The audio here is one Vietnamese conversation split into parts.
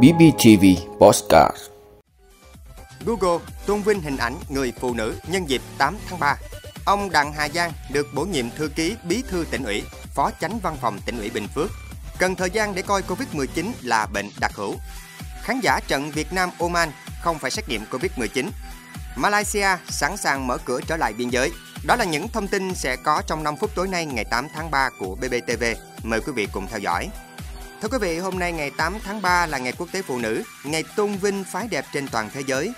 BBTV Postcard Google tôn vinh hình ảnh người phụ nữ nhân dịp 8 tháng 3. Ông Đặng Hà Giang được bổ nhiệm thư ký bí thư tỉnh ủy, phó chánh văn phòng tỉnh ủy Bình Phước. Cần thời gian để coi Covid-19 là bệnh đặc hữu. Khán giả trận Việt Nam Oman không phải xét nghiệm Covid-19. Malaysia sẵn sàng mở cửa trở lại biên giới. Đó là những thông tin sẽ có trong 5 phút tối nay ngày 8 tháng 3 của BBTV. Mời quý vị cùng theo dõi. Thưa quý vị, hôm nay ngày 8 tháng 3 là ngày quốc tế phụ nữ, ngày tôn vinh phái đẹp trên toàn thế giới.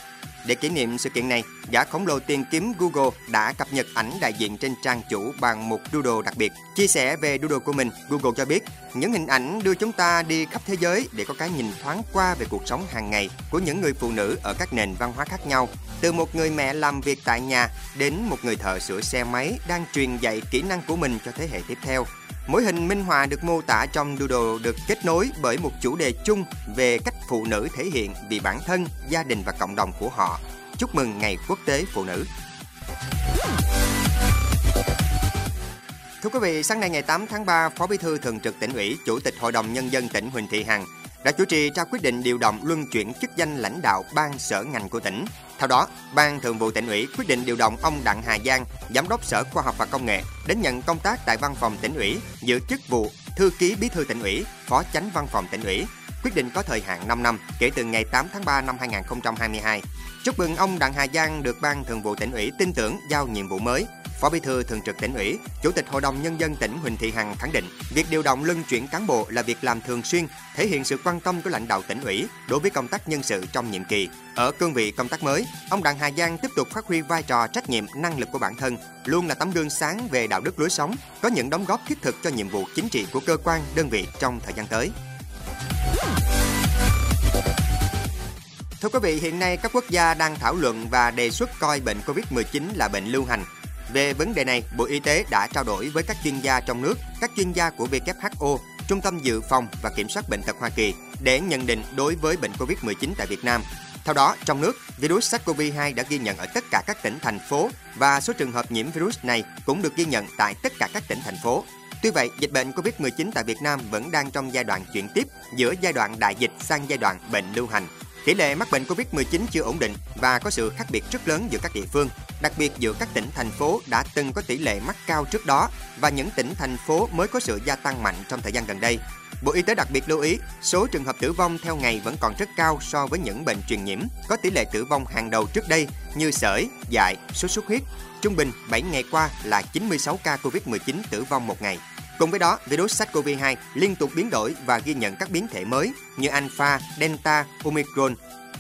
Để kỷ niệm sự kiện này, gã khổng lồ tiền kiếm Google đã cập nhật ảnh đại diện trên trang chủ bằng một doodle đặc biệt. Chia sẻ về doodle của mình, Google cho biết, những hình ảnh đưa chúng ta đi khắp thế giới để có cái nhìn thoáng qua về cuộc sống hàng ngày của những người phụ nữ ở các nền văn hóa khác nhau. Từ một người mẹ làm việc tại nhà đến một người thợ sửa xe máy đang truyền dạy kỹ năng của mình cho thế hệ tiếp theo. Mỗi hình minh họa được mô tả trong doodle được kết nối bởi một chủ đề chung về cách phụ nữ thể hiện vì bản thân, gia đình và cộng đồng của họ. Chúc mừng Ngày Quốc tế Phụ nữ. Thưa quý vị, sáng nay ngày 8 tháng 3, Phó Bí thư Thường trực tỉnh ủy, Chủ tịch Hội đồng Nhân dân tỉnh Huỳnh Thị Hằng đã chủ trì trao quyết định điều động luân chuyển chức danh lãnh đạo ban sở ngành của tỉnh. Theo đó, Ban Thường vụ tỉnh ủy quyết định điều động ông Đặng Hà Giang, Giám đốc Sở Khoa học và Công nghệ, đến nhận công tác tại Văn phòng tỉnh ủy, giữ chức vụ Thư ký Bí thư tỉnh ủy, Phó Chánh Văn phòng tỉnh ủy. Quyết định có thời hạn 5 năm kể từ ngày 8 tháng 3 năm 2022. Chúc mừng ông Đặng Hà Giang được Ban Thường vụ tỉnh ủy tin tưởng giao nhiệm vụ mới. Phó Bí thư Thường trực tỉnh ủy, Chủ tịch Hội đồng Nhân dân tỉnh Huỳnh Thị Hằng khẳng định, việc điều động luân chuyển cán bộ là việc làm thường xuyên, thể hiện sự quan tâm của lãnh đạo tỉnh ủy đối với công tác nhân sự trong nhiệm kỳ. Ở cương vị công tác mới, ông Đặng Hà Giang tiếp tục phát huy vai trò trách nhiệm, năng lực của bản thân, luôn là tấm gương sáng về đạo đức lối sống, có những đóng góp thiết thực cho nhiệm vụ chính trị của cơ quan, đơn vị trong thời gian tới. Thưa quý vị, hiện nay các quốc gia đang thảo luận và đề xuất coi bệnh COVID-19 là bệnh lưu hành. Về vấn đề này, Bộ Y tế đã trao đổi với các chuyên gia trong nước, các chuyên gia của WHO, Trung tâm Dự phòng và Kiểm soát Bệnh tật Hoa Kỳ để nhận định đối với bệnh COVID-19 tại Việt Nam. Theo đó, trong nước, virus SARS-CoV-2 đã ghi nhận ở tất cả các tỉnh, thành phố và số trường hợp nhiễm virus này cũng được ghi nhận tại tất cả các tỉnh, thành phố. Tuy vậy, dịch bệnh COVID-19 tại Việt Nam vẫn đang trong giai đoạn chuyển tiếp giữa giai đoạn đại dịch sang giai đoạn bệnh lưu hành. Tỷ lệ mắc bệnh COVID-19 chưa ổn định và có sự khác biệt rất lớn giữa các địa phương, đặc biệt giữa các tỉnh thành phố đã từng có tỷ lệ mắc cao trước đó và những tỉnh thành phố mới có sự gia tăng mạnh trong thời gian gần đây. Bộ Y tế đặc biệt lưu ý, số trường hợp tử vong theo ngày vẫn còn rất cao so với những bệnh truyền nhiễm có tỷ lệ tử vong hàng đầu trước đây như sởi, dại, sốt xuất huyết. Trung bình 7 ngày qua là 96 ca COVID-19 tử vong một ngày. Cùng với đó, virus SARS-CoV-2 liên tục biến đổi và ghi nhận các biến thể mới như Alpha, Delta, Omicron.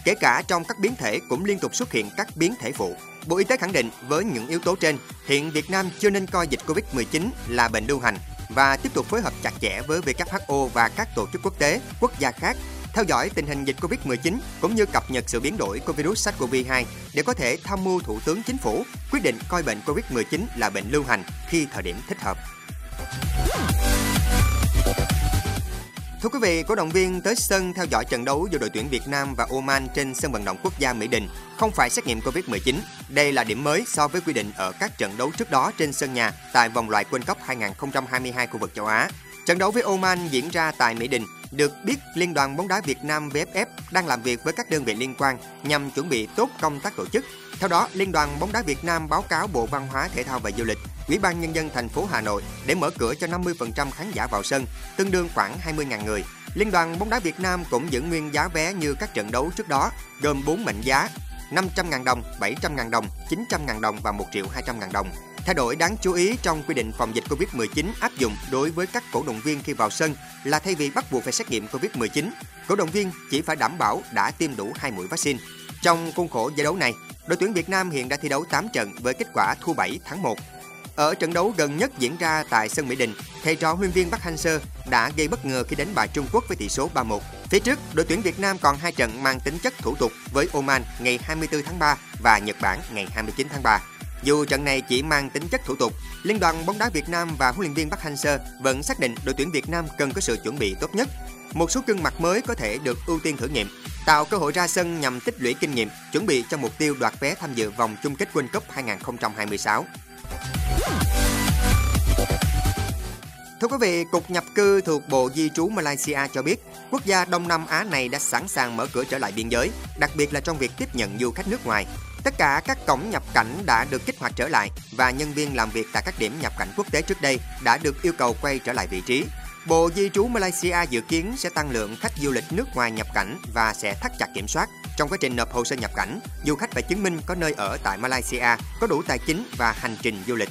Kể cả trong các biến thể cũng liên tục xuất hiện các biến thể phụ. Bộ Y tế khẳng định với những yếu tố trên, hiện Việt Nam chưa nên coi dịch Covid-19 là bệnh lưu hành và tiếp tục phối hợp chặt chẽ với WHO và các tổ chức quốc tế, quốc gia khác theo dõi tình hình dịch Covid-19 cũng như cập nhật sự biến đổi của virus SARS-CoV-2 để có thể tham mưu Thủ tướng Chính phủ quyết định coi bệnh Covid-19 là bệnh lưu hành khi thời điểm thích hợp. Thưa quý vị, cổ động viên tới sân theo dõi trận đấu giữa đội tuyển Việt Nam và Oman trên sân vận động quốc gia Mỹ Đình không phải xét nghiệm Covid-19. Đây là điểm mới so với quy định ở các trận đấu trước đó trên sân nhà tại vòng loại World Cup 2022 khu vực châu Á. Trận đấu với Oman diễn ra tại Mỹ Đình. Được biết, Liên đoàn bóng đá Việt Nam VFF đang làm việc với các đơn vị liên quan nhằm chuẩn bị tốt công tác tổ chức. Theo đó, Liên đoàn bóng đá Việt Nam báo cáo Bộ Văn hóa, Thể thao và Du lịch, Ủy ban nhân dân thành phố Hà Nội để mở cửa cho 50% khán giả vào sân, tương đương khoảng 20.000 người. Liên đoàn bóng đá Việt Nam cũng giữ nguyên giá vé như các trận đấu trước đó, gồm 4 mệnh giá 500.000 đồng, 700.000 đồng, 900.000 đồng và 1 triệu 200.000 đồng. Thay đổi đáng chú ý trong quy định phòng dịch Covid-19 áp dụng đối với các cổ động viên khi vào sân là thay vì bắt buộc phải xét nghiệm Covid-19, cổ động viên chỉ phải đảm bảo đã tiêm đủ hai mũi vaccine. Trong khuôn khổ giải đấu này, đội tuyển Việt Nam hiện đã thi đấu 8 trận với kết quả thua 7 thắng 1. Ở trận đấu gần nhất diễn ra tại sân Mỹ Đình, thầy trò huấn viên Park Hang-seo đã gây bất ngờ khi đánh bại Trung Quốc với tỷ số 3-1. Phía trước, đội tuyển Việt Nam còn hai trận mang tính chất thủ tục với Oman ngày 24 tháng 3 và Nhật Bản ngày 29 tháng 3. Dù trận này chỉ mang tính chất thủ tục, Liên đoàn bóng đá Việt Nam và huấn luyện viên Park Hang-seo vẫn xác định đội tuyển Việt Nam cần có sự chuẩn bị tốt nhất. Một số gương mặt mới có thể được ưu tiên thử nghiệm, tạo cơ hội ra sân nhằm tích lũy kinh nghiệm, chuẩn bị cho mục tiêu đoạt vé tham dự vòng chung kết World Cup 2026. Thưa quý vị, Cục Nhập cư thuộc Bộ Di trú Malaysia cho biết, quốc gia Đông Nam Á này đã sẵn sàng mở cửa trở lại biên giới, đặc biệt là trong việc tiếp nhận du khách nước ngoài. Tất cả các cổng nhập cảnh đã được kích hoạt trở lại và nhân viên làm việc tại các điểm nhập cảnh quốc tế trước đây đã được yêu cầu quay trở lại vị trí. Bộ Di trú Malaysia dự kiến sẽ tăng lượng khách du lịch nước ngoài nhập cảnh và sẽ thắt chặt kiểm soát. Trong quá trình nộp hồ sơ nhập cảnh, du khách phải chứng minh có nơi ở tại Malaysia, có đủ tài chính và hành trình du lịch.